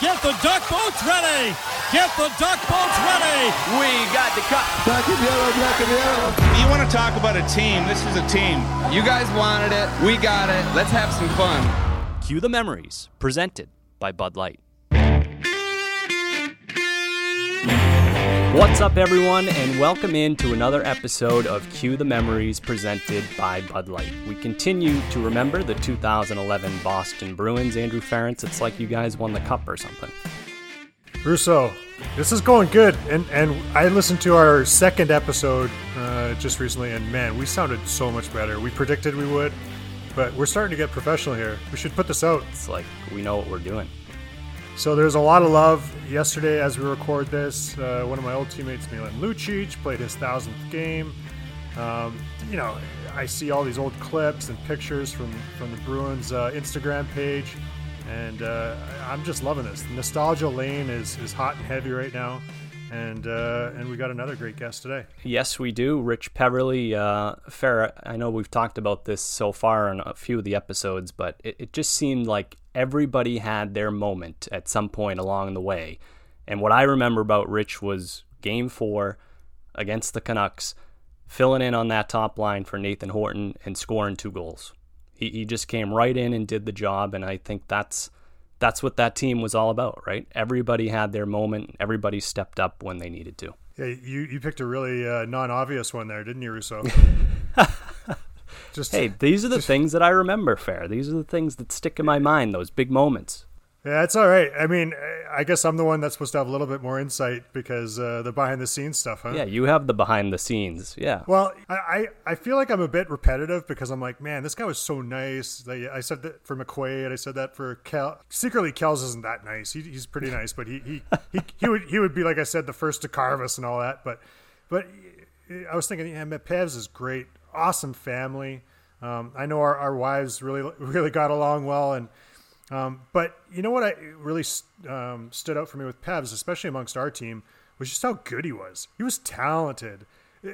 Get the duck boats ready. Get the duck boats ready. We got the cup. Black and yellow, black and yellow. You want to talk about a team? This is a team. You guys wanted it. We got it. Let's have some fun. Cue the memories, presented by Bud Light. What's up, everyone, and welcome in to another episode of Cue the Memories presented by Bud Light. We continue to remember the 2011 Boston Bruins. Andrew Ference, it's like you guys won the cup or something. Russo, this is going good, and and I listened to our second episode uh, just recently, and man, we sounded so much better. We predicted we would, but we're starting to get professional here. We should put this out. It's like we know what we're doing. So there's a lot of love. Yesterday, as we record this, uh, one of my old teammates, Milan Lucic, played his thousandth game. Um, you know, I see all these old clips and pictures from from the Bruins uh, Instagram page, and uh, I'm just loving this. Nostalgia lane is is hot and heavy right now, and uh, and we got another great guest today. Yes, we do. Rich Peverley. Uh, Farah, I know we've talked about this so far in a few of the episodes, but it, it just seemed like everybody had their moment at some point along the way. And what I remember about Rich was game four against the Canucks, filling in on that top line for Nathan Horton and scoring two goals. He, he just came right in and did the job, and I think that's that's what that team was all about, right? Everybody had their moment. Everybody stepped up when they needed to. Yeah, you you picked a really uh, non-obvious one there, didn't you, Russo? just hey, these are the just, things that I remember. Fair. These are the things that stick in my mind. Those big moments. Yeah, it's all right. I mean, I guess I'm the one that's supposed to have a little bit more insight because uh, the behind the scenes stuff, huh? Yeah, you have the behind the scenes. Yeah. Well, I, I, I feel like I'm a bit repetitive because I'm like, man, this guy was so nice. I said that for McQuaid. I said that for Kel. Secretly, Kel's isn't that nice. He, he's pretty nice, but he, he, he, he, would he would be like I said, the first to carve us and all that. But but I was thinking, yeah, Pevs is great, awesome family. Um, I know our, our wives really really got along well and um, but you know what I really um, stood out for me with Pevs, especially amongst our team, was just how good he was. He was talented,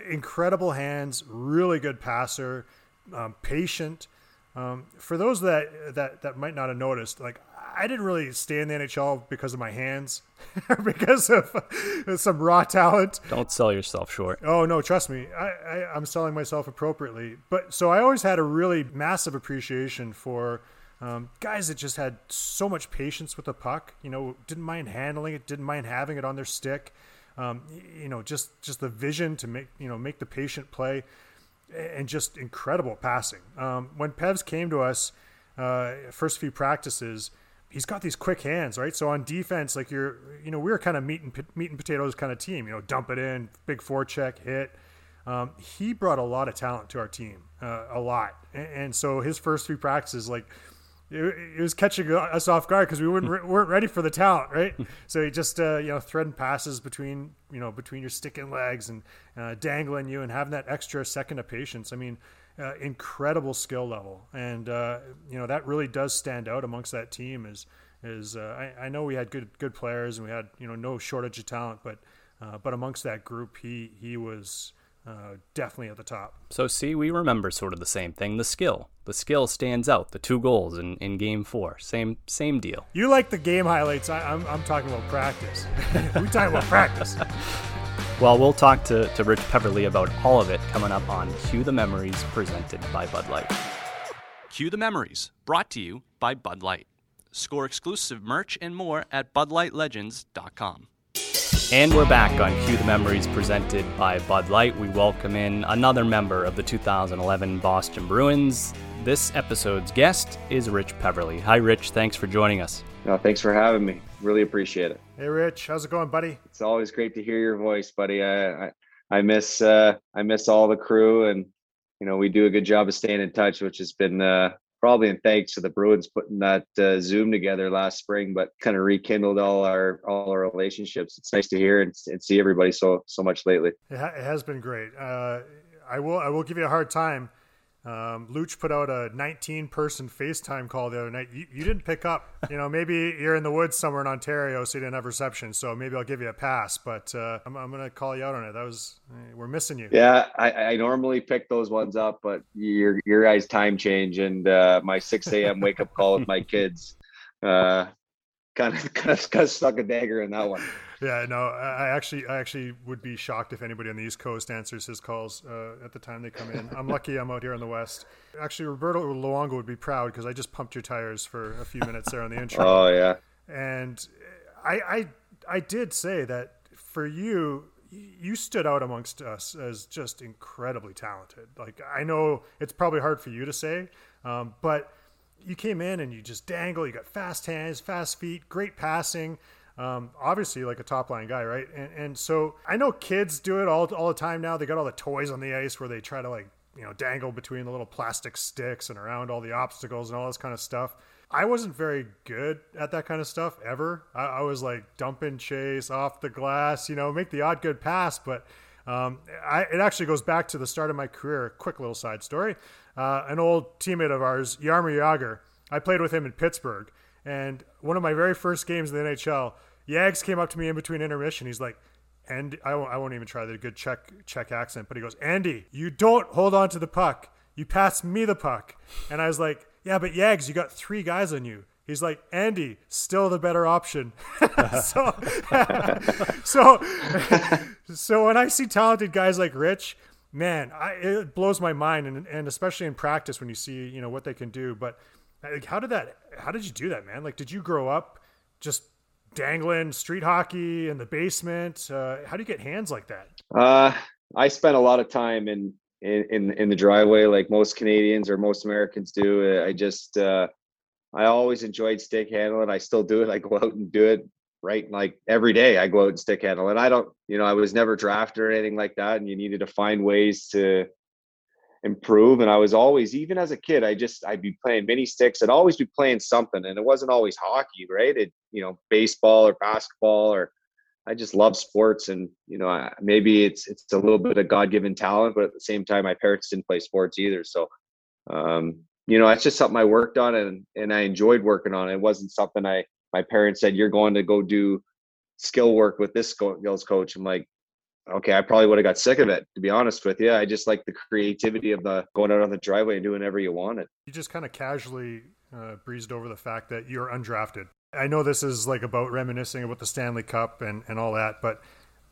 incredible hands, really good passer, um, patient. Um, for those that, that that might not have noticed, like I didn't really stay in the NHL because of my hands, or because of some raw talent. Don't sell yourself short. Oh no, trust me, I, I I'm selling myself appropriately. But so I always had a really massive appreciation for um, guys that just had so much patience with the puck, you know, didn't mind handling it, didn't mind having it on their stick. Um, you know, just just the vision to make you know make the patient play, and just incredible passing. Um, when Pevs came to us, uh, first few practices, he's got these quick hands, right? So on defense, like you're, you know, we were kind of meat and meat and potatoes kind of team. You know, dump it in, big forecheck, hit. Um, he brought a lot of talent to our team, uh, a lot, and, and so his first few practices, like it, was catching us off guard because we weren't weren't ready for the talent, right? so he just uh, you know threading passes between you know between your stick and legs and uh, dangling you and having that extra second of patience. I mean, uh, incredible skill level, and uh, you know that really does stand out amongst that team. Is is uh, I, I, know we had good good players and we had you know no shortage of talent, but uh, but amongst that group, he he was uh, definitely at the top. So, see, we remember sort of the same thing. The skill, the skill stands out. The two goals in, in Game Four, same same deal. You like the game highlights? I, am I'm, I'm talking about practice. we talking about practice. well, we'll talk to, to Rich Peverley about all of it coming up on Cue the Memories, presented by Bud Light. Cue the Memories, brought to you by Bud Light. Score exclusive merch and more at BudLightLegends.com. And we're back on Cue the Memories presented by Bud Light. We welcome in another member of the 2011 Boston Bruins. This episode's guest is Rich Peverley. Hi, Rich. Thanks for joining us. No, thanks for having me. Really appreciate it. Hey, Rich. How's it going, buddy? It's always great to hear your voice, buddy. I I, I miss uh, I miss all the crew, and you know we do a good job of staying in touch, which has been uh, probably in thanks to the Bruins putting that uh, Zoom together last spring, but kind of rekindled all our all our relationships. It's nice to hear and, and see everybody so so much lately. It, ha- it has been great. Uh, I will I will give you a hard time um, Luch put out a 19 person FaceTime call the other night. You, you, didn't pick up. You know, maybe you're in the woods somewhere in Ontario, so you didn't have reception. So maybe I'll give you a pass, but uh, I'm, I'm going to call you out on it. That was, we're missing you. Yeah, I, I, normally pick those ones up, but your, your guys' time change and uh, my 6 a.m. wake up call with my kids. Uh, kind of kind of, kind of stuck a dagger in that one. Yeah, no, I actually, I actually would be shocked if anybody on the East Coast answers his calls uh, at the time they come in. I'm lucky I'm out here in the West. Actually, Roberto Luongo would be proud because I just pumped your tires for a few minutes there on the intro. Oh yeah, and I, I, I did say that for you, you stood out amongst us as just incredibly talented. Like I know it's probably hard for you to say, um, but you came in and you just dangle. You got fast hands, fast feet, great passing. Um, obviously, like a top line guy, right? And, and so I know kids do it all all the time now. They got all the toys on the ice where they try to like you know dangle between the little plastic sticks and around all the obstacles and all this kind of stuff. I wasn't very good at that kind of stuff ever. I, I was like dumping chase off the glass, you know, make the odd good pass, but um, I, it actually goes back to the start of my career. Quick little side story. Uh, an old teammate of ours, Jaromir Jagr, I played with him in Pittsburgh. And one of my very first games in the NHL, Yags came up to me in between intermission. He's like, and I won't, I won't even try the good Czech Czech accent, but he goes, Andy, you don't hold on to the puck. You pass me the puck. And I was like, yeah, but Yags, you got three guys on you. He's like, Andy, still the better option. so, so, so when I see talented guys like Rich, man, I, it blows my mind, and, and especially in practice when you see you know what they can do. But like, how did that? How did you do that, man? Like, did you grow up just dangling street hockey in the basement? Uh, how do you get hands like that? Uh, I spent a lot of time in in in, in the driveway, like most Canadians or most Americans do. I just uh, I always enjoyed stick handling. I still do it. I go out and do it right like every day. I go out and stick handle, and I don't, you know, I was never drafted or anything like that. And you needed to find ways to improve. And I was always, even as a kid, I just I'd be playing mini sticks. I'd always be playing something, and it wasn't always hockey, right? It you know baseball or basketball or I just love sports, and you know, maybe it's it's a little bit of God given talent, but at the same time, my parents didn't play sports either. So, um, you know, that's just something I worked on, and and I enjoyed working on. It wasn't something I my parents said you're going to go do skill work with this skills coach. I'm like, okay, I probably would have got sick of it to be honest with you. I just like the creativity of the going out on the driveway and doing whatever you wanted. You just kind of casually uh, breezed over the fact that you're undrafted. I know this is like about reminiscing about the Stanley Cup and, and all that, but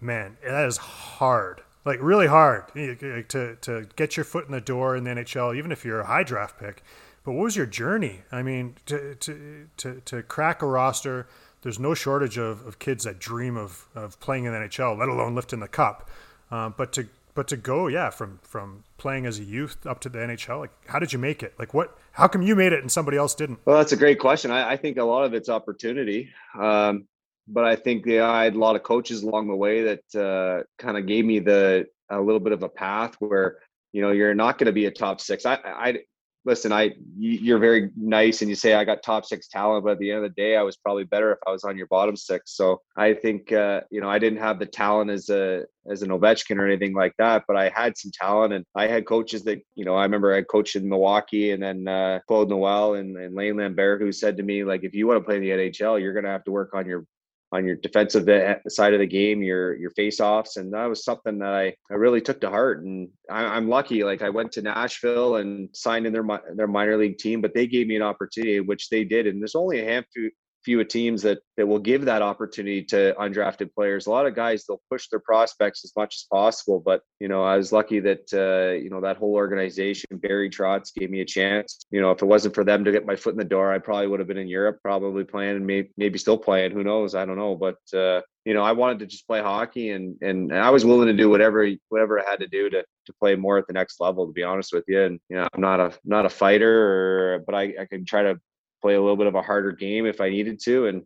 man, that is hard. Like really hard to to get your foot in the door in the NHL, even if you're a high draft pick. But what was your journey? I mean, to to to, to crack a roster, there's no shortage of, of kids that dream of, of playing in the NHL, let alone lifting the cup. Uh, but to but to go, yeah, from from playing as a youth up to the NHL, like how did you make it? Like what? How come you made it and somebody else didn't? Well, that's a great question. I, I think a lot of it's opportunity, um, but I think yeah, I had a lot of coaches along the way that uh, kind of gave me the a little bit of a path where you know you're not going to be a top six. I, I listen, I you're very nice and you say I got top six talent, but at the end of the day, I was probably better if I was on your bottom six. So I think uh, you know I didn't have the talent as a as an Ovechkin or anything like that, but I had some talent and I had coaches that you know I remember I coached in Milwaukee and then uh, Claude Noel and, and Lane Lambert who said to me like if you want to play in the NHL, you're to have to work on your on your defensive side of the game, your your face-offs, and that was something that I, I really took to heart. And I, am lucky. Like I went to Nashville and signed in their their minor league team, but they gave me an opportunity, which they did. And there's only a handful few teams that that will give that opportunity to undrafted players. A lot of guys they'll push their prospects as much as possible, but you know I was lucky that uh, you know that whole organization, Barry Trotz, gave me a chance. You know if it wasn't for them to get my foot in the door, I probably would have been in Europe, probably playing and maybe maybe still playing. Who knows? I don't know, but. Uh, you know, I wanted to just play hockey, and, and and I was willing to do whatever whatever I had to do to to play more at the next level. To be honest with you, and you know, I'm not a not a fighter, or but I I can try to play a little bit of a harder game if I needed to. And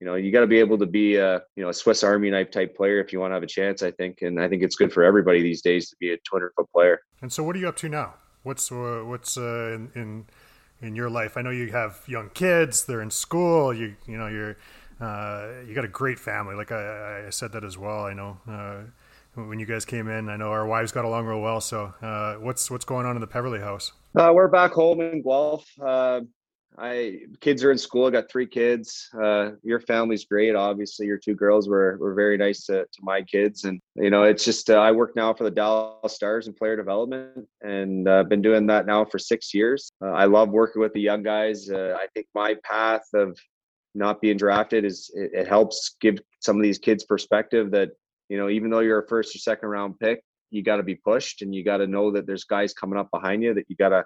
you know, you got to be able to be a you know a Swiss Army knife type player if you want to have a chance. I think, and I think it's good for everybody these days to be a 200 foot player. And so, what are you up to now? What's uh, what's uh, in, in in your life? I know you have young kids; they're in school. You you know you're uh, you got a great family. Like I, I said that as well. I know uh, when you guys came in. I know our wives got along real well. So, uh, what's what's going on in the Peverley house? Uh, we're back home in Guelph. I kids are in school. I got three kids. Uh, your family's great. Obviously, your two girls were were very nice to, to my kids, and you know, it's just uh, I work now for the Dallas Stars in player development, and I've uh, been doing that now for six years. Uh, I love working with the young guys. Uh, I think my path of not being drafted is it, it helps give some of these kids perspective that you know even though you're a first or second round pick, you got to be pushed and you got to know that there's guys coming up behind you that you got to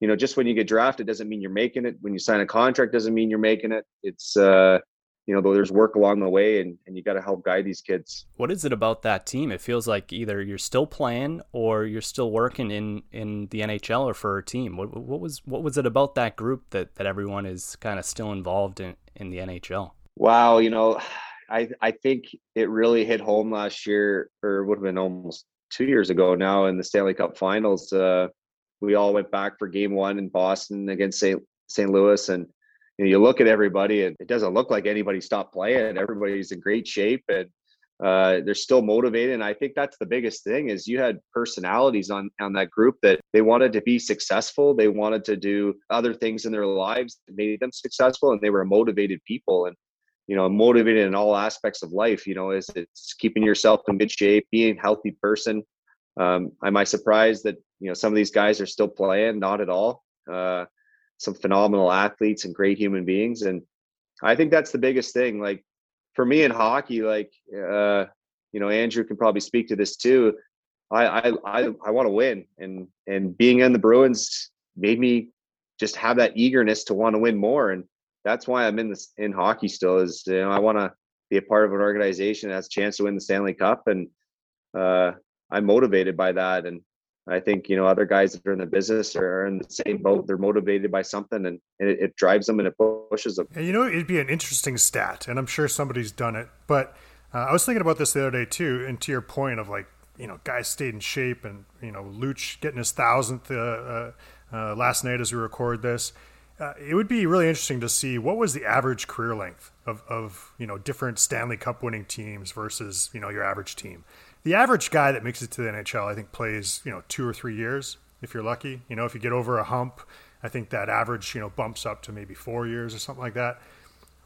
you know just when you get drafted doesn't mean you're making it. When you sign a contract doesn't mean you're making it. It's uh you know there's work along the way and, and you got to help guide these kids. What is it about that team? It feels like either you're still playing or you're still working in in the nhl or for a team. What, what was what was it about that group that that everyone is kind of still involved in in the nhl wow you know i i think it really hit home last year or would have been almost two years ago now in the stanley cup finals. Uh we all went back for game one in boston against st st louis and you, know, you look at everybody and it doesn't look like anybody stopped playing. Everybody's in great shape and uh, they're still motivated. And I think that's the biggest thing is you had personalities on on that group that they wanted to be successful. They wanted to do other things in their lives that made them successful, and they were motivated people. And you know, motivated in all aspects of life. You know, is it's keeping yourself in good shape, being a healthy person. Um, am I surprised that you know some of these guys are still playing? Not at all. Uh, some phenomenal athletes and great human beings and i think that's the biggest thing like for me in hockey like uh you know andrew can probably speak to this too i i i, I want to win and and being in the bruins made me just have that eagerness to want to win more and that's why i'm in this in hockey still is you know i want to be a part of an organization that has a chance to win the stanley cup and uh i'm motivated by that and I think you know other guys that are in the business are in the same boat. They're motivated by something, and, it, it, drives them and it pushes them. And you know, it'd be an interesting stat, and I'm sure somebody's done it. But uh, I was thinking about this the other day too, and to your point of like you know guys stayed in shape, and you know Luch getting his thousandth uh, uh, uh last night as we record this. Uh, it would be really interesting to see what was the average career length of, of you know different Stanley Cup winning teams versus you know your average team the average guy that makes it to the NHL, I think, plays you know two or three years if you're lucky. You know, if you get over a hump, I think that average you know bumps up to maybe four years or something like that.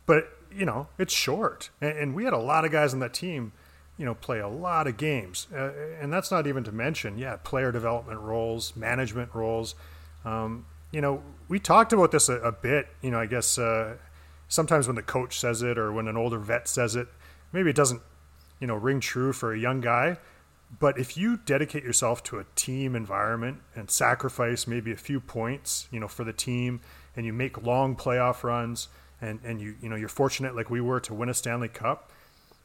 But you know, it's short, and, and we had a lot of guys on that team, you know, play a lot of games, uh, and that's not even to mention, yeah, player development roles, management roles. Um, you know, we talked about this a, a bit. You know, I guess uh, sometimes when the coach says it or when an older vet says it, maybe it doesn't you know ring true for a young guy. But if you dedicate yourself to a team environment and sacrifice maybe a few points, you know, for the team, and you make long playoff runs, and and you you know you're fortunate like we were to win a Stanley Cup,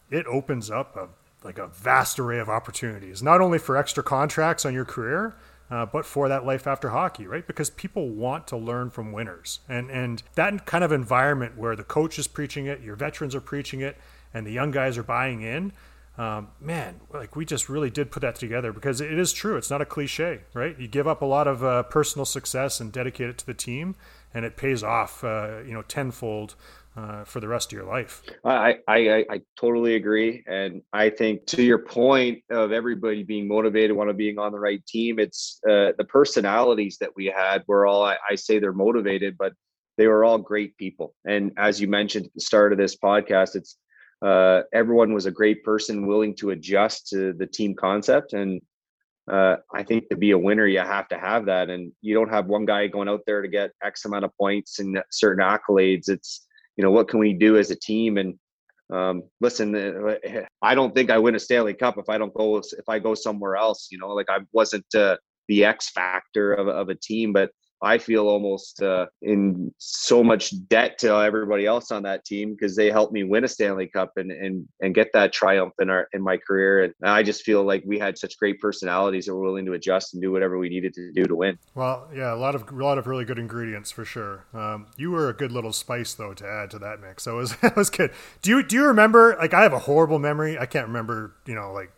it opens up a like a vast array of opportunities, not only for extra contracts on your career, uh, but for that life after hockey, right? Because people want to learn from winners, and and that kind of environment where the coach is preaching it, your veterans are preaching it, and the young guys are buying in, um, man, like we just really did put that together because it is true. It's not a cliche, right? You give up a lot of uh, personal success and dedicate it to the team, and it pays off, uh, you know, tenfold uh, for the rest of your life. I, I I totally agree, and I think to your point of everybody being motivated, want to being on the right team. It's uh, the personalities that we had were all I, I say they're motivated, but they were all great people. And as you mentioned at the start of this podcast, it's uh, everyone was a great person willing to adjust to the team concept and uh, I think to be a winner, you have to have that, and you don't have one guy going out there to get X amount of points and certain accolades. It's you know what can we do as a team? And um, listen, uh, I don't think I win a Stanley Cup if I don't go if I go somewhere else. You know, like I wasn't uh, the X factor of of a team, but I feel almost uh, in so much debt to everybody else on that team because they helped me win a Stanley Cup and and and get that triumph in our in my career. And I just feel like we had such great personalities that were willing to adjust and do whatever we needed to do to win. Well, yeah, a lot of a lot of really good ingredients for sure. Um, you were a good little spice though to add to that mix. So it was it was good. Do you do you remember? Like I have a horrible memory. I can't remember. You know, like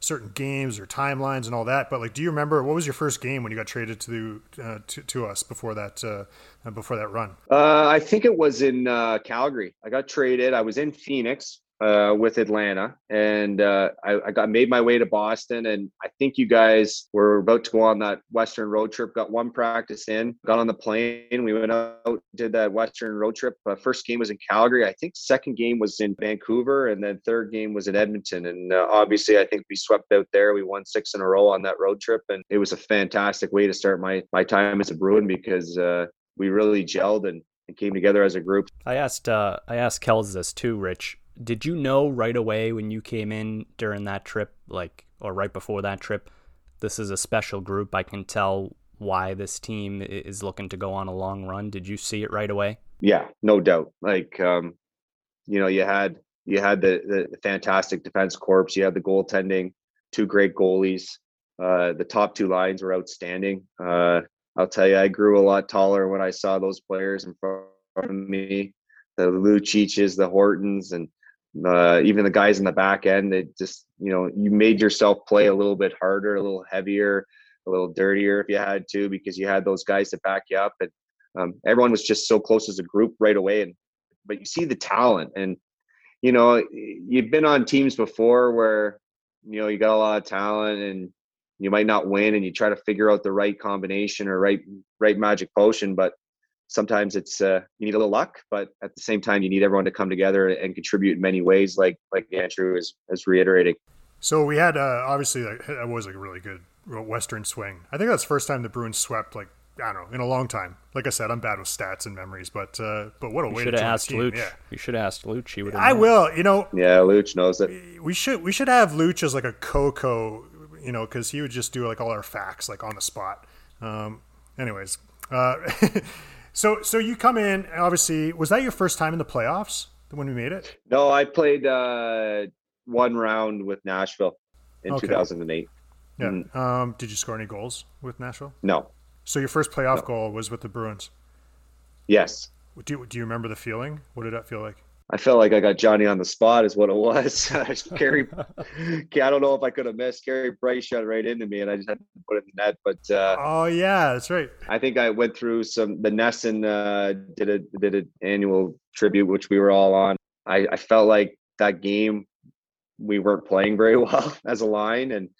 certain games or timelines and all that. But like, do you remember what was your first game when you got traded to uh, to, to us before that uh, before that run? Uh, I think it was in uh, Calgary. I got traded. I was in Phoenix uh, with Atlanta, and uh, I, I, got made my way to Boston. And I think you guys were about to go on that Western road trip. Got one practice in, got on the plane. We went out, did that Western road trip. Uh, first game was in Calgary. I think second game was in Vancouver, and then third game was in Edmonton. And uh, obviously, I think we swept out there. We won six in a row on that road trip, and it was a fantastic way to start my my time as a Bruin because uh, we really gelled and and came together as a group. I asked uh, I asked Kels this too, Rich. Did you know right away when you came in during that trip, like or right before that trip, this is a special group. I can tell why this team is looking to go on a long run. Did you see it right away? Yeah, no doubt. Like um, you know, you had you had the the fantastic defense corps, you had the goaltending, two great goalies. Uh, the top two lines were outstanding. Uh, I'll tell you, I grew a lot taller when I saw those players in front of me. The Luciches, the Hortons, and uh, even the guys in the back end. It just, you know, you made yourself play a little bit harder, a little heavier, a little dirtier if you had to, because you had those guys to back you up. And um, everyone was just so close as a group right away. And but you see the talent, and you know, you've been on teams before where you know you got a lot of talent and you might not win and you try to figure out the right combination or right right magic potion but sometimes it's uh, you need a little luck but at the same time you need everyone to come together and contribute in many ways like like andrew is, is reiterating so we had uh, obviously that was like a really good western swing i think that's the first time the bruins swept like I don't know in a long time. Like I said, I'm bad with stats and memories, but uh, but what a win. you way should to have asked. Luch. Yeah. You should have asked Luch. He would. I known. will. You know. Yeah, Luch knows it. We should we should have Luch as like a Coco you know, because he would just do like all our facts like on the spot. Um, anyways, uh, so so you come in. Obviously, was that your first time in the playoffs when we made it? No, I played uh, one round with Nashville in Okay. 2008. Yeah. Mm. Um, did you score any goals with Nashville? No. So your first playoff No. goal was with the Bruins. Yes. Do you, do you remember the feeling? What did that feel like? I felt like I got Johnny on the spot, is what it was. Carey, I don't know if I could have missed. Carey Price shot right into me, and I just had to put it in the net. But uh, Oh yeah, that's right. I think I went through some. The NESN uh, did a did an annual tribute, which we were all on. I, I felt like that game we weren't playing very well as a line, and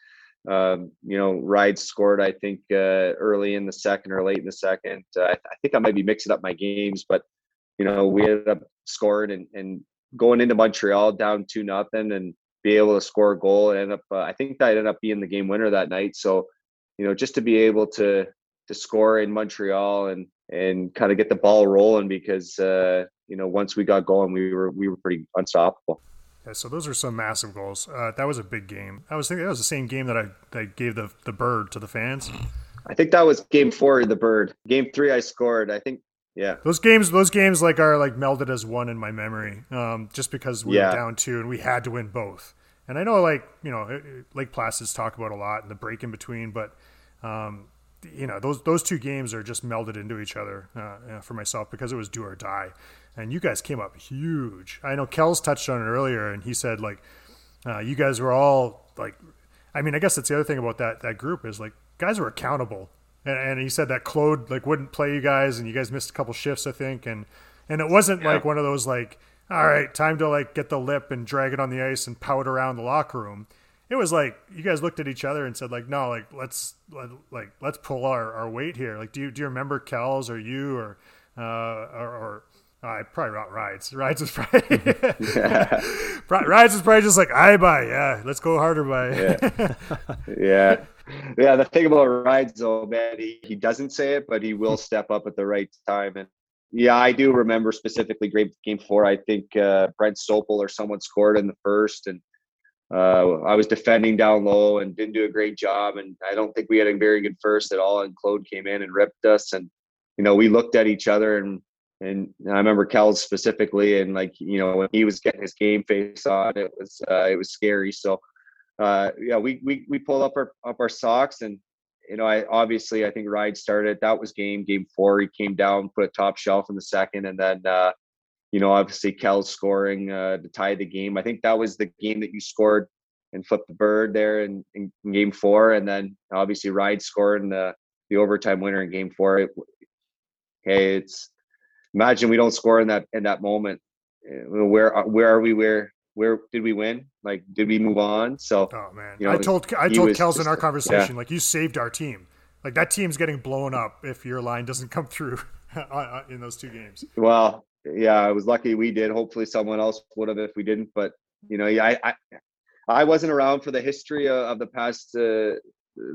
um, you know, Ride scored. I think uh, early in the second or late in the second. Uh, I, I think I might be mixing up my games, but you know, we ended up scoring and, and going into Montreal down two nothing and be able to score a goal and end up. Uh, I think that ended up being the game winner that night. So, you know, just to be able to to score in Montreal and and kind of get the ball rolling because uh, you know once we got going, we were we were pretty unstoppable. Yeah, so those are some massive goals. Uh, that was a big game. I was thinking that was the same game that I that gave the the bird to the fans. I think that was game four, the bird. Game three, I scored. I think, yeah. Those games, those games like are like melded as one in my memory, um, just because we Yeah. were down two and we had to win both. And I know like you know Lake Placid's talk about a lot and the break in between, but um, you know those those two games are just melded into each other uh, uh, for myself because it was do or die, and you guys came up huge. I know Kells touched on it earlier, and he said like uh, you guys were all like, I mean, I guess that's the other thing about that that group is like guys were accountable, and, and he said that Claude like wouldn't play you guys, and you guys missed a couple shifts, I think, and and it wasn't like one of those like, all right, time to like get the lip and drag it on the ice and pout around the locker room. It was like you guys looked at each other and said like, no, like let's let, like let's pull our, our weight here. Like, do you do you remember Kells or you or uh, or, or I probably not rides. Rides was probably Ri- rides was probably just like I buy. Yeah, let's go harder by. Yeah. yeah. Yeah. The thing about rides though, man, he, he doesn't say it, but he will step up at the right time. And yeah, I do remember specifically game game four. I think uh, Brent Sopel or someone scored in the first and uh, I was defending down low and didn't do a great job. And I don't think we had a very good first at all. And Claude came in and ripped us. And, you know, we looked at each other and, and I remember Kells specifically. And like, you know, when he was getting his game face on, it was, uh, it was scary. So, uh, yeah, we, we, we pulled up our, up our socks and, you know, I obviously, I think Ride started, that was game, game four. He came down, put a top shelf in the second. And then, uh, you know, obviously Kel's scoring uh, to tie the game. I think that was the game that you scored and flipped the bird there in, in, in game four, and then obviously Ride scored in the the overtime winner in game four. It, hey, it's imagine we don't score in that in that moment. Uh, Where where are we? Where where did we win? Like, did we move on? So Oh man, You know, I told I told Kels in just- our yeah. conversation like you saved our team. Like that team's getting blown up if your line doesn't come through in those two games. Well, yeah, I was lucky we did. Hopefully, someone else would have if we didn't. But you know, yeah, I I, I wasn't around for the history of, of the past uh,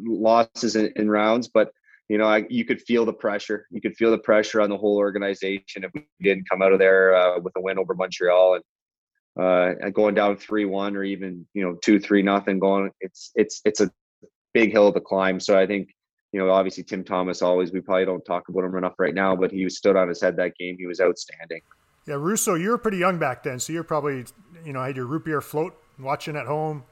losses in, in rounds, but you know, I, you could feel the pressure. You could feel the pressure on the whole organization if we didn't come out of there uh, with a win over Montreal and uh, going down three one or even you know two three nothing going. It's it's it's a big hill to climb. So I think you know obviously Tim Thomas always we probably don't talk about him enough right now, but he stood on his head that game. He was outstanding. Yeah, Russo, you were pretty young back then, so you're probably you know had your root beer float watching at home.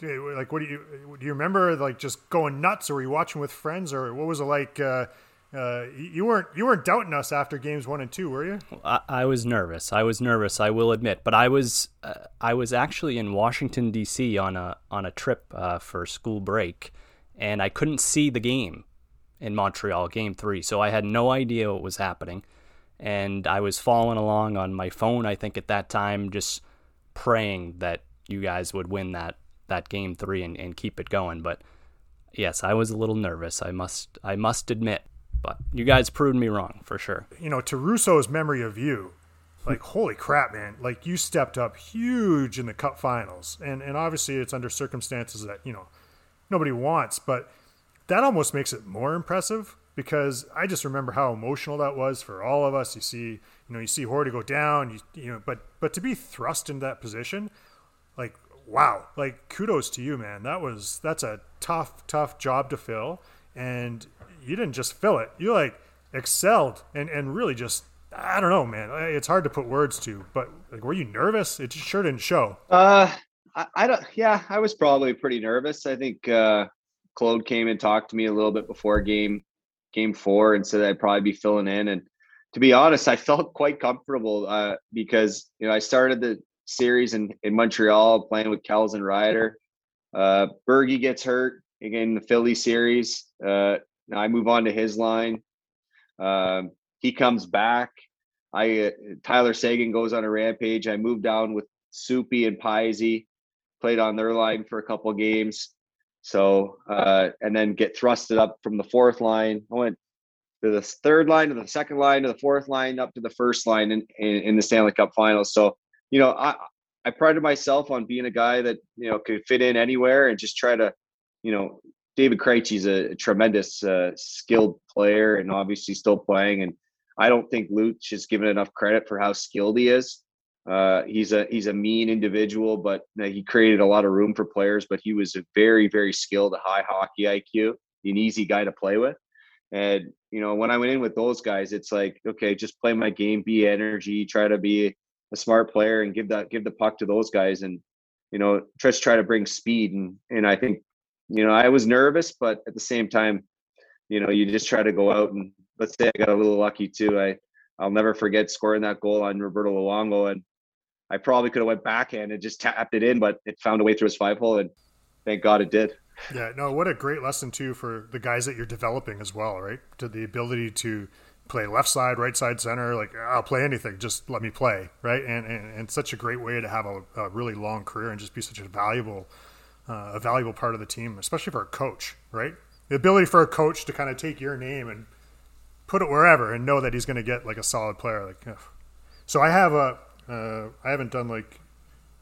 Like, what do you do? You remember like just going nuts, or were you watching with friends, or what was it like? Uh, uh, you weren't you weren't doubting us after games one and two, were you? I, I was nervous. I was nervous. I will admit, but I was uh, I was actually in Washington D.C. on a on a trip uh, for school break, and I couldn't see the game in Montreal, Game Three, so I had no idea what was happening, and I was following along on my phone. I think at that time, just praying that you guys would win that that game three and, and keep it going. But yes, I was a little nervous. I must I must admit. But you guys proved me wrong for sure. You know, to Russo's memory of you, like holy crap, man! Like you stepped up huge in the Cup Finals, and and obviously it's under circumstances that you know nobody wants, but that almost makes it more impressive because I just remember how emotional that was for all of us. You see, you know, you see Horty go down, you, you know, but but to be thrust into that position, like wow, like kudos to you, man. That was that's a tough, tough job to fill, and you didn't just fill it. You like excelled and and really just I don't know, man. It's hard to put words to, but like, were you nervous? It just sure didn't show. Uh, I, I don't. Yeah, I was probably pretty nervous. I think uh, Claude came and talked to me a little bit before game game four and said I'd probably be filling in. And to be honest, I felt quite comfortable uh, because you know I started the series in, in Montreal playing with Kells and Ryder. Uh, Bergie gets hurt again the Philly series. Uh, I move on to his line. Um, he comes back. I uh, Tyler Seguin goes on a rampage. I move down with Soupy and Pisey, played on their line for a couple games. So uh, and then get thrusted up from the fourth line. I went to the third line, to the second line, to the fourth line, up to the first line in, in, in the Stanley Cup Finals. So you know, I I prided myself on being a guy that you know could fit in anywhere and just try to, you know, David Krejci's a, a tremendous uh, skilled player and obviously still playing. And I don't think Luch is given enough credit for how skilled he is. Uh, he's a he's a mean individual, but he created a lot of room for players. But he was a very very skilled, high hockey IQ, an easy guy to play with. And you know, when I went in with those guys, it's like, okay, just play my game, be energy, try to be a smart player and give that give the puck to those guys and you know just try to bring speed and and I think you know I was nervous but at the same time you know you just try to go out and let's say I got a little lucky too I I'll never forget scoring that goal on Roberto Luongo and I probably could have went backhand and just tapped it in but it found a way through his five hole and thank God it did. Yeah, no, what a great lesson too for the guys that you're developing as well, right? To the ability to play left side, right side, center. Like I'll play anything. Just let me play, right? And and, and such a great way to have a, a really long career and just be such a valuable, uh, a valuable part of the team, especially for a coach, right? The ability for a coach to kind of take your name and put it wherever and know that he's going to get like a solid player. Like, ugh. so I have a, uh, I haven't done like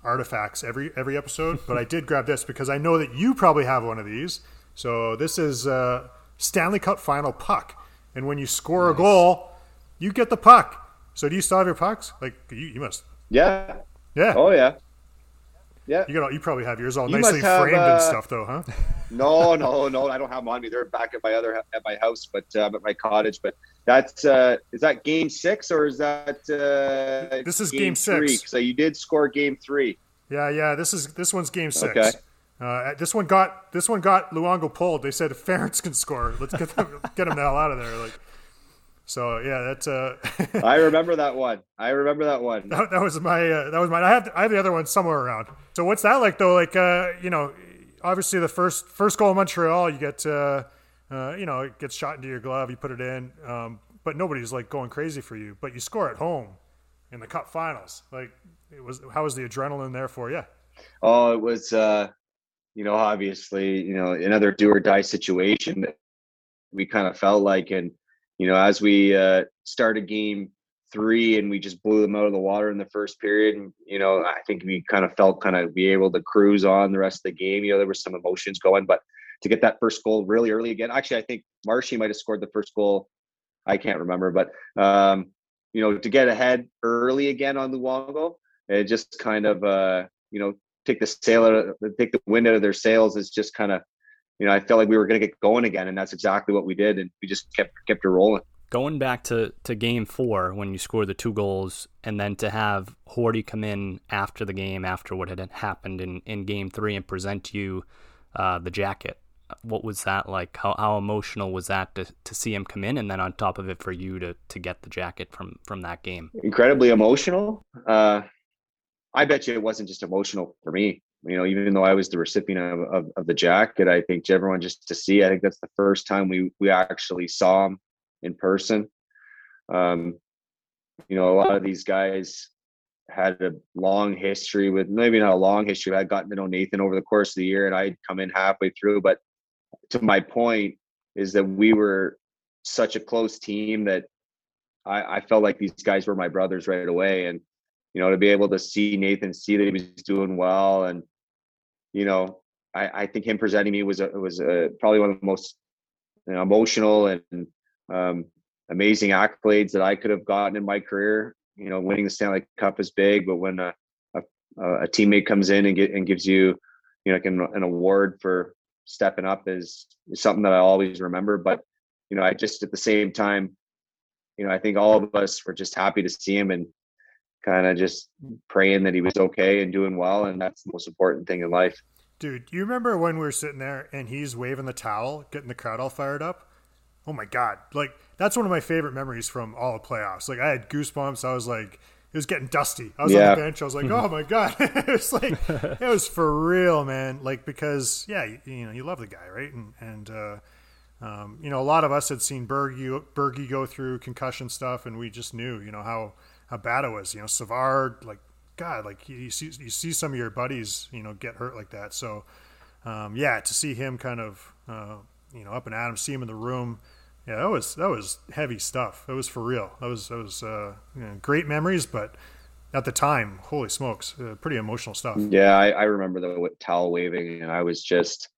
artifacts every every episode, but I did grab this because I know that you probably have one of these. So this is uh, Stanley Cup final puck and when you score nice. a goal, you get the puck. So do you still have your pucks? Like you, you must. Yeah. Yeah. Oh yeah. Yeah. You got. You probably have yours all you nicely have, framed uh, and stuff, though, huh? no, no, no. I don't have them on me. They're back at my other at my house, but um, at my cottage. But that's uh, is that game six or is that uh, this is game, game six? So you did score game three. Yeah, yeah. This is this one's game six. Okay. Uh, this one got this one got Luongo pulled. They said if Ference can score, let's get them get him the hell out of there. Like, so yeah, that's. Uh, I remember that one. I remember that one. That, that was my uh, that was mine. I have I have the other one somewhere around. So what's that like though? Like uh, you know, obviously the first first goal in Montreal, you get uh, uh, you know it gets shot into your glove, you put it in, um, but nobody's like going crazy for you. But you score at home in the Cup Finals. Like it was how was the adrenaline there for you? Oh, it was. Uh, you know, obviously, you know, another do or die situation that we kind of felt like. And, you know, as we uh, started game three and we just blew them out of the water in the first period, and, you know, I think we kind of felt kind of be able to cruise on the rest of the game. You know, there were some emotions going, but to get that first goal really early again. Actually, I think Marshy might have scored the first goal. I can't remember, but um, you know, to get ahead early again on Luongo, it just kind of uh, you know take the sail out take the wind out of their sails is just kind of you know I felt like we were going to get going again, and that's exactly what we did, and we just kept kept it rolling. Going back to, to game four when you scored the two goals, and then to have Horty come in after the game, after what had happened in, in game three, and present you uh, the jacket. What was that like? How, how emotional was that to, to see him come in, and then on top of it, for you to, to get the jacket from from that game? Incredibly emotional. Uh, I bet you it wasn't just emotional for me. You know, even though I was the recipient of, of, of the jacket, I think to everyone just to see. I think that's the first time we we actually saw him in person. Um, you know, a lot of these guys had a long history with maybe not a long history. but I'd gotten to know Nathan over the course of the year, and I'd come in halfway through. But to my point is that we were such a close team that I, I felt like these guys were my brothers right away, and you know to be able to see Nathan, see that he was doing well, and you know I, I think him presenting me was a, was a, probably one of the most you know, emotional and um, amazing accolades that I could have gotten in my career. You know, winning the Stanley Cup is big, but when a, a, a teammate comes in and, get, and gives you, you know, like an, an award for stepping up is, is something that I always remember. But you know, I just at the same time, you know, I think all of us were just happy to see him and kind of just praying that he was okay and doing well, and that's the most important thing in life. Dude, you remember when we were sitting there and he's waving the towel, getting the crowd all fired up? oh my god, like that's one of my favorite memories from all the playoffs. Like I had goosebumps. I was like, it was getting dusty. I was yeah. on the bench. I was like, oh my god, it was like it was for real, man. Like because yeah, you, you know you love the guy, right? And and uh, um, you know a lot of us had seen Bergie Bergie go through concussion stuff, and we just knew you know how how bad it was. You know Savard, like God, like you, see you see some of your buddies, you know, get hurt like that. So um, yeah, to see him kind of uh, you know up and at him, see him in the room yeah, that was that was heavy stuff. That was for real. That was that was uh, you know, great memories, but at the time, holy smokes, uh, pretty emotional stuff. Yeah, I, I remember the towel waving, and I was just,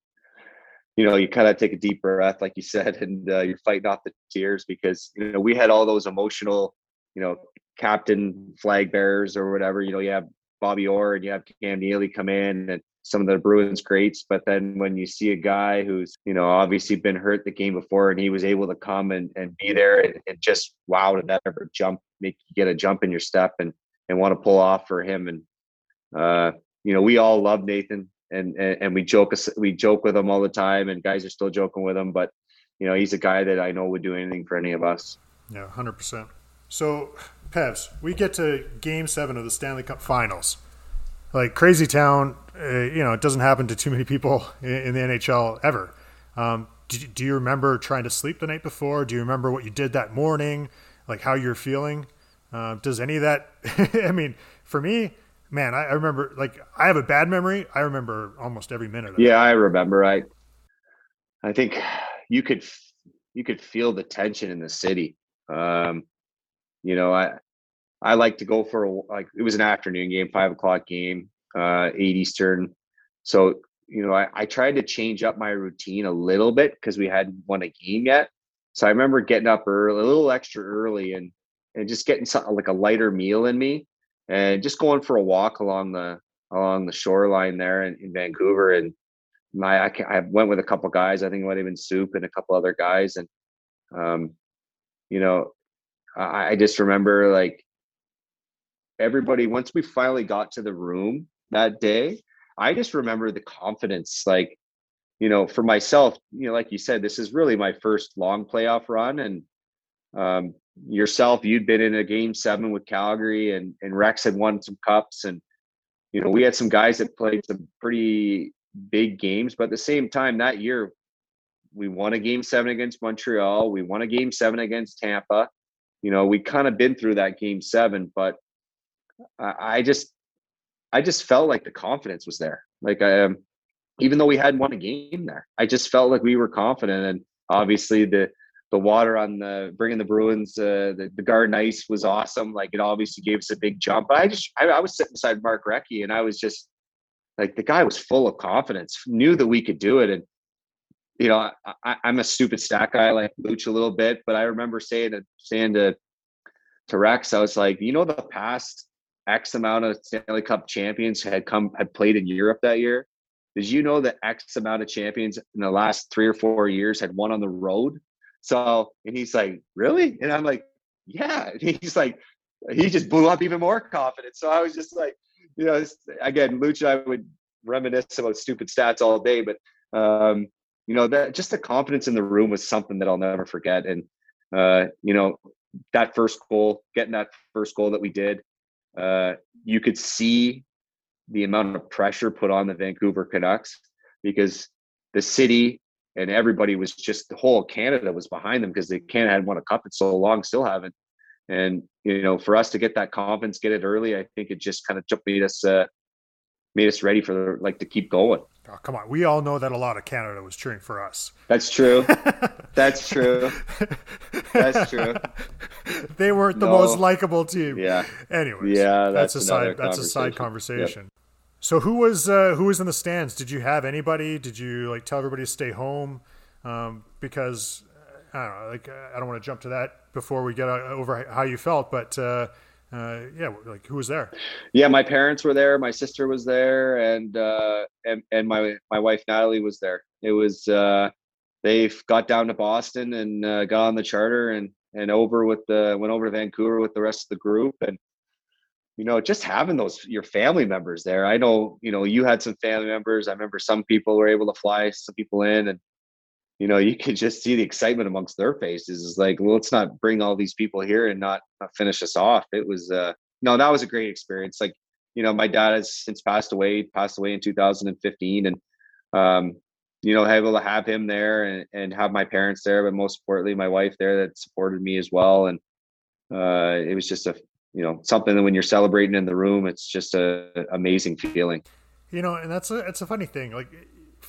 you know, you kind of take a deep breath, like you said, and uh, you're fighting off the tears because you know we had all those emotional, you know, captain flag bearers or whatever. You know, you have Bobby Orr and you have Cam Neely come in, and some of the Bruins greats. But then when you see a guy who's, you know, obviously been hurt the game before and he was able to come and, and be there and, and just wow, did that ever jump, make you get a jump in your step and, and want to pull off for him. And, uh, you know, we all love Nathan and, and, and we joke, we joke with him all the time and guys are still joking with him, but you know, he's a guy that I know would do anything for any of us. Yeah, 100%. So, Pevs, we get to game seven of the Stanley Cup finals. Like Crazy Town uh, you know, it doesn't happen to too many people in, in the NHL ever. Um, do, do, you remember trying to sleep the night before? Do you remember what you did that morning? Like how you're feeling? Uh, does any of that? I mean, for me, man, I, I, remember. Like I have a bad memory. I remember almost every minute. yeah. I remember. I, I think you could you could feel the tension in the city. Um, you know, I I like to go for a, like it was an afternoon game, five o'clock game uh, 8 Eastern. So, you know, I, I tried to change up my routine a little bit because we hadn't won a game yet. So I remember getting up early, a little extra early and and just getting something like a lighter meal in me and just going for a walk along the along the shoreline there in, in Vancouver. And my I, I went with a couple guys. I think it might have been Soup and a couple other guys. And um, you know, I, just remember like everybody once we finally got to the room that day, I just remember the confidence. Like, you know, for myself, you know, like you said, this is really my first long playoff run. And um, yourself, you'd been in a game seven with Calgary and, and Rex had won some cups. And, you know, we had some guys that played some pretty big games, but at the same time that year, we won a game seven against Montreal. We won a game seven against Tampa. You know, we kind of been through that game seven, but I, just I just felt like the confidence was there. Like I, um, even though we hadn't won a game there, I just felt like we were confident. And obviously the the water on the bringing the Bruins, uh, the, the garden ice was awesome. Like it obviously gave us a big jump. But I just I, I was sitting beside Mark Recchi and I was just like the guy was full of confidence, knew that we could do it. And you know, I, am a stupid stat guy, like Luch a little bit, but I remember saying to saying to to Rex, I was like, you know, the past X amount of Stanley Cup champions had come had played in Europe that year. Did you know that X amount of champions in the last three or four years had won on the road? So, and he's like, really? And I'm like, yeah. And he's like, he just blew up even more confident. So I was just like, you know, again, Lucha, I would reminisce about stupid stats all day, but um, you know that just the confidence in the room was something that I'll never forget. And uh, you know that first goal, getting that first goal that we did, uh, you could see the amount of pressure put on the Vancouver Canucks because the city and everybody was just the whole Canada was behind them because they Canada hadn't won a cup in so long, still haven't. And you know, for us to get that confidence, get it early, I think it just kind of made us uh, made us ready for like to keep going. Oh, come on. We all know that a lot of Canada was cheering for us. That's true. That's true. That's true. They weren't the no. most likable team. Yeah. Anyways. Yeah, that's, that's a side that's a side conversation. Yep. So who was uh, who was in the stands? Did you have anybody? Did you like tell everybody to stay home? Um, because I don't know, like I don't want to jump to that before we get uh, over how you felt, but uh, uh, yeah, like who was there? Yeah, my parents were there. My sister was there, and uh, and and my my wife Natalie was there. It was uh, they got down to Boston and uh, got on the charter and and over with the went over to Vancouver with the rest of the group and you know just having those your family members there. I know you know you had some family members. I remember some people were able to fly some people in and you know, you could just see the excitement amongst their faces. It's like, well, let's not bring all these people here and not, not finish us off. It was, uh, no, that was a great experience. Like, you know, my dad has since passed away, passed away in 2015. And, um, you know, able to have him there and, and have my parents there, but most importantly, my wife there that supported me as well. And, uh, it was just a, you know, something that when you're celebrating in the room, it's just a amazing feeling. You know, and that's a, it's a funny thing. Like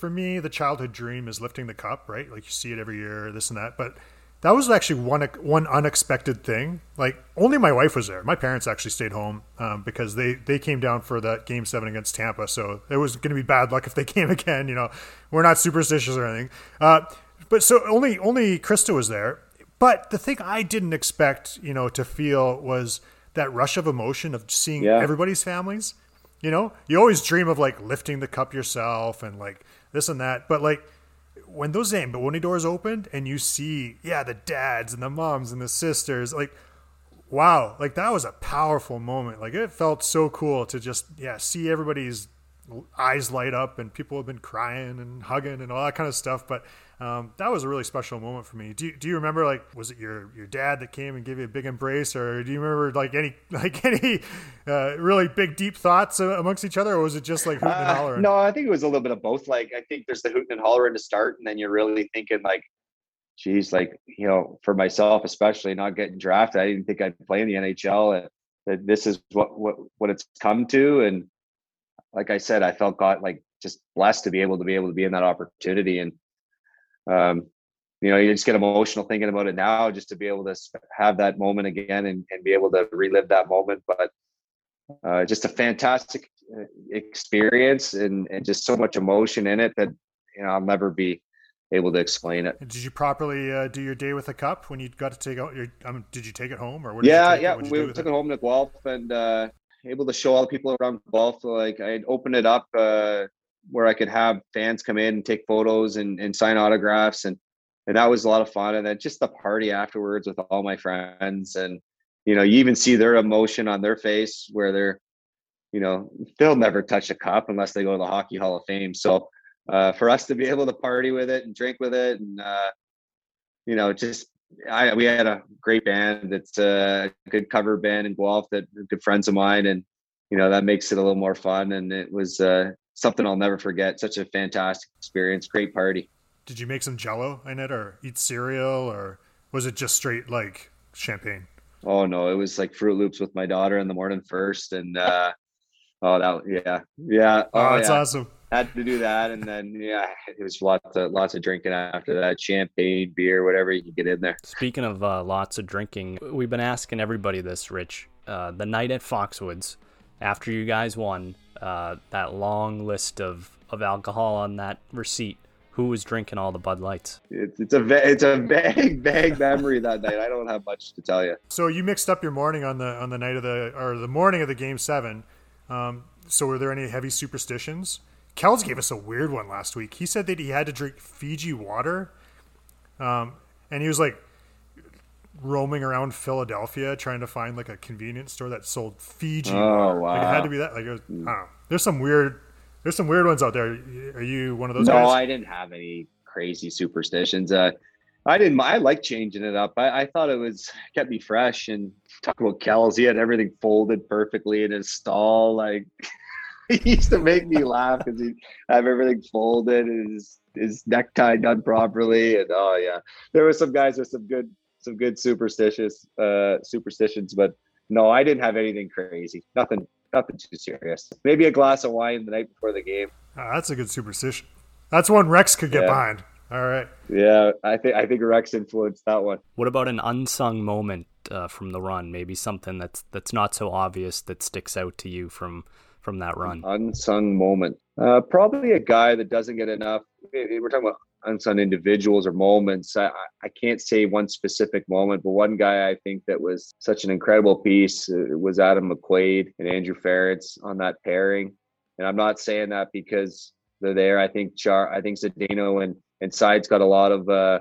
for me, the childhood dream is lifting the cup, right? Like you see it every year, this and that. But that was actually one one unexpected thing. Like only my wife was there. My parents actually stayed home um, because they they came down for that game seven against Tampa. So it was going to be bad luck if they came again. You know, we're not superstitious or anything. Uh, but so only only Krista was there. But the thing I didn't expect, you know, to feel was that rush of emotion of seeing yeah. everybody's families. You know, you always dream of like lifting the cup yourself and like this and that. But like when those Zamboni doors opened and you see, yeah, the dads and the moms and the sisters, like wow, like that was a powerful moment. Like it felt so cool to just yeah see everybody's eyes light up and people have been crying and hugging and all that kind of stuff. But um, that was a really special moment for me. Do you, do you remember like was it your your dad that came and gave you a big embrace, or do you remember like any like any uh, really big deep thoughts amongst each other, or was it just like hooting and uh, hollering? no, I think it was a little bit of both. Like I think there's the hooting and hollering to start, and then you're really thinking like, geez, like you know, for myself especially not getting drafted, I didn't think I'd play in the NHL. And that this is what what what it's come to, and like I said, I felt God like just blessed to be able to be able to be in that opportunity and um, you know, you just get emotional thinking about it now, just to be able to have that moment again and, and be able to relive that moment. But uh, just a fantastic uh, experience and, and just so much emotion in it that you know I'll never be able to explain it. Did you properly uh, do your day with a cup when you got to take out your? I mean, did you take it home or? yeah, yeah, we took it? it? home to Guelph and uh, able to show all the people around Guelph. Like I opened it up uh, where I could have fans come in and take photos and, and sign autographs. And and that was a lot of fun. And then just the party afterwards with all my friends. And you know you even see their emotion on their face where they're you know they'll never touch a cup unless they go to the hockey hall of fame. So uh, for us to be able to party with it and drink with it and uh, you know just I, we had a great band that's a good cover band in Guelph that good friends of mine. And you know that makes it a little more fun. And it was uh, something I'll never forget. Such a fantastic experience. Great party. Did you make some jello in it or eat cereal or was it just straight like champagne? Oh no, it was like Froot Loops with my daughter in the morning first and uh oh that yeah. Yeah. Oh, oh that's yeah. awesome. Had to do that and then yeah, it was lots of lots of drinking after that. Champagne, beer, whatever you can get in there. Speaking of uh, lots of drinking, we've been asking everybody this, Rich. Uh, the night at Foxwoods, after you guys won, uh, that long list of, of alcohol on that receipt. Who Who was drinking all the Bud Lights? It's, it's a va- it's a vague vague memory that night. I don't have much to tell you. So you mixed up your morning on the on the night of the or the morning of the game seven. Um, so were there any heavy superstitions? Kells gave us a weird one last week. He said that he had to drink Fiji water, um, and he was like roaming around Philadelphia trying to find like a convenience store that sold Fiji. Oh, water. Like it had to be that. Like it was, don't know. There's some weird. There's some weird ones out there. Are you one of those no, guys? I didn't have any crazy superstitions. Uh, I didn't. I like changing it up. I, I thought it was kept me fresh. And talk about Kells, he had everything folded perfectly in his stall. Like he used to make me laugh because he have everything folded and his his necktie done properly. And oh yeah, there were some guys with some good some good superstitious uh superstitions, but no, I didn't have anything crazy. Nothing nothing too serious. Maybe a glass of wine the night before the game. Ah, that's a good superstition. That's one Rex could get Yeah. behind. All right. Yeah, I think I think Rex influenced that one. What about an unsung moment uh, from the run? Maybe something that's that's not so obvious that sticks out to you from from that run. Unsung moment. Uh, probably a guy that doesn't get enough. We're talking about unsung individuals or moments. I, I- can't say one specific moment, but one guy I think that was such an incredible piece uh, was Adam McQuaid and Andrew Ference on that pairing. And I'm not saying that because they're there. I think Char, I think Zdeno and and Seids got a lot of uh,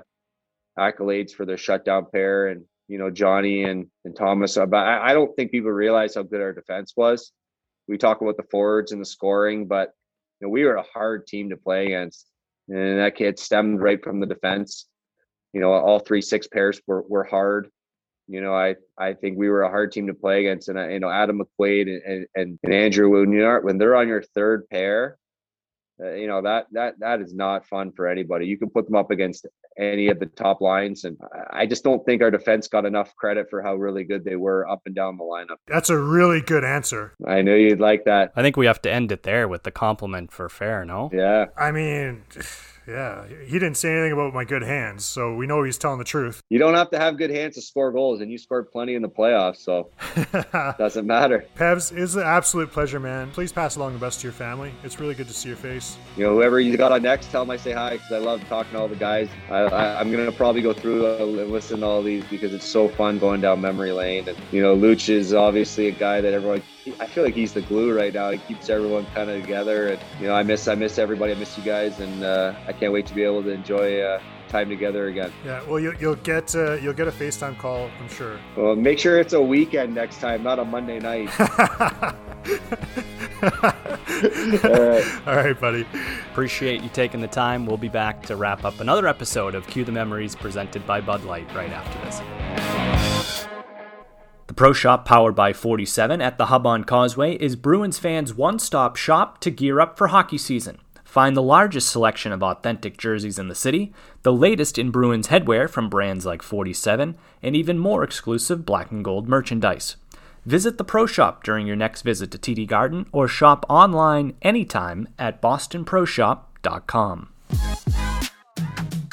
accolades for their shutdown pair, and you know Johnny and and Thomas. uh, But I, I don't think people realize how good our defense was. We talk about the forwards and the scoring, but you know, we were a hard team to play against, and that kid stemmed right from the defense. You know, all three six pairs were were hard. You know, I I think we were a hard team to play against, and I, you know Adam McQuaid and, and and Andrew are when they're on your third pair, uh, you know that that that is not fun for anybody. You can put them up against any of the top lines, and I- I just don't think our defense got enough credit for how really good they were up and down the lineup. That's a really good answer. I knew you'd like that. I think we have to end it there with the compliment for fair. No, Yeah. I mean, yeah, he didn't say anything about my good hands, so we know he's telling the truth. You don't have to have good hands to score goals, and you scored plenty in the playoffs, so doesn't matter. Pevs, it's an absolute pleasure, man. Please pass along the best to your family. It's really good to see your face. You know, whoever you got on next, tell them I say hi because I love talking to all the guys. I, I, I'm gonna probably go through uh, and listen to all these because it's so fun going down memory lane. And you know, Looch is obviously a guy that everyone. I feel like he's the glue right now. He keeps everyone kind of together. And you know, I miss I miss everybody. I miss you guys, and uh, I can't wait to be able to enjoy uh, time together again. Yeah, well, you, you'll get uh, you'll get a FaceTime call, I'm sure. Well, make sure it's a weekend next time, not a Monday night. all right. All right, buddy. appreciate you taking the time. We'll be back to wrap up another episode of Cue the Memories presented by Bud Light right after this. The Pro Shop, powered by 47 at the Hub on Causeway, is Bruins fans' one stop shop to gear up for hockey season. Find the largest selection of authentic jerseys in the city, the latest in Bruins headwear from brands like 47, and even more exclusive black and gold merchandise. Visit the Pro Shop during your next visit to TD Garden or shop online anytime at bostonproshop.com.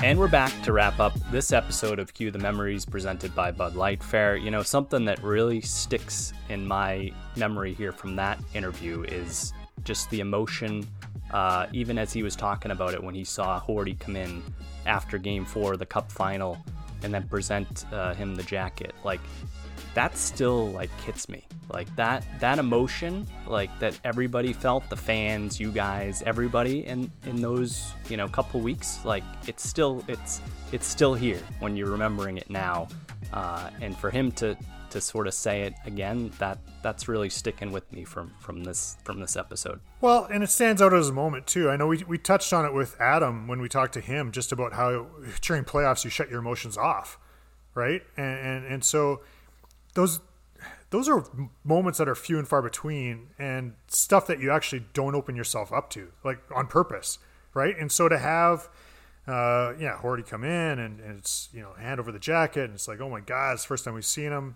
And we're back to wrap up this episode of Cue the Memories presented by Bud Light Fair. You know, something that really sticks in my memory here from that interview is just the emotion, uh, even as he was talking about it when he saw Horty come in after game four the cup final and then present uh, him the jacket. Like, that still like hits me like that that emotion like that everybody felt the fans you guys everybody in in those you know couple weeks like it's still it's it's still here when you're remembering it now uh, and for him to to sort of say it again that that's really sticking with me from from this from this episode Well, and it stands out as a moment too. I know we, we touched on it with Adam when we talked to him just about how during playoffs you shut your emotions off, right? And and, and so those those are moments that are few and far between and stuff that you actually don't open yourself up to like on purpose right? And so to have uh yeah Horty come in and, and it's you know hand over the jacket and it's like oh my god it's the first time we've seen him.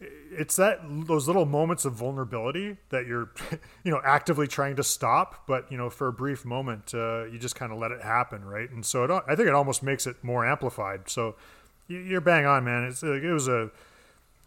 It's that those little moments of vulnerability that you're you know actively trying to stop but you know for a brief moment uh, you just kind of let it happen right? And so it, i think it almost makes it more amplified. So you- you're bang on man. It's, it was a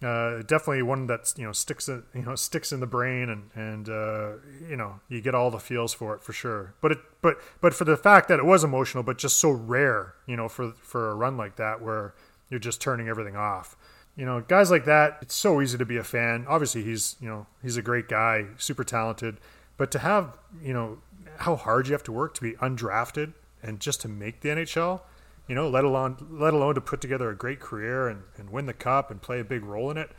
uh, definitely one that's you know sticks in, you know sticks in the brain and and uh, you know you get all the feels for it for sure. But it but but for the fact that it was emotional, but just so rare, you know, for for a run like that where you're just turning everything off. You know, guys like that, it's so easy to be a fan. Obviously, he's you know he's a great guy, super talented, but to have you know how hard you have to work to be undrafted and just to make the NHL you know, let alone let alone to put together a great career and, and win the cup and play a big role in it.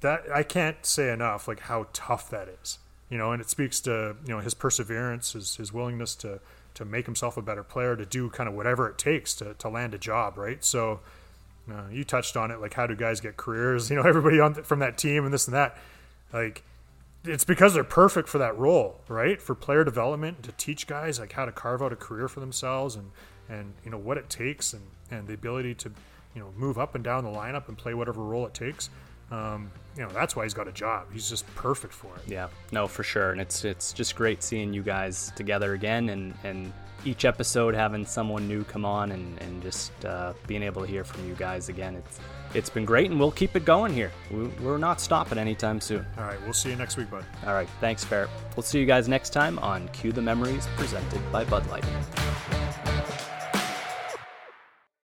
That I can't say enough, like how tough that is. You know, and it speaks to you know his perseverance, his his willingness to to make himself a better player, to do kind of whatever it takes to to land a job, right? So. Uh, you touched on it, like how do guys get careers? You know, everybody on from that team and this and that. Like, it's because they're perfect for that role, right? For player development, to teach guys like how to carve out a career for themselves and and you know what it takes and, and the ability to you know move up and down the lineup and play whatever role it takes. Um, you know that's why he's got a job. He's just perfect for it. Yeah, no, for sure, and it's it's just great seeing you guys together again, and and each episode having someone new come on and and just uh, being able to hear from you guys again. It's it's been great, and we'll keep it going here. We're not stopping anytime soon. All right, we'll see you next week, bud. All right, thanks, Ferret. We'll see you guys next time on Cue the Memories, presented by Bud Light.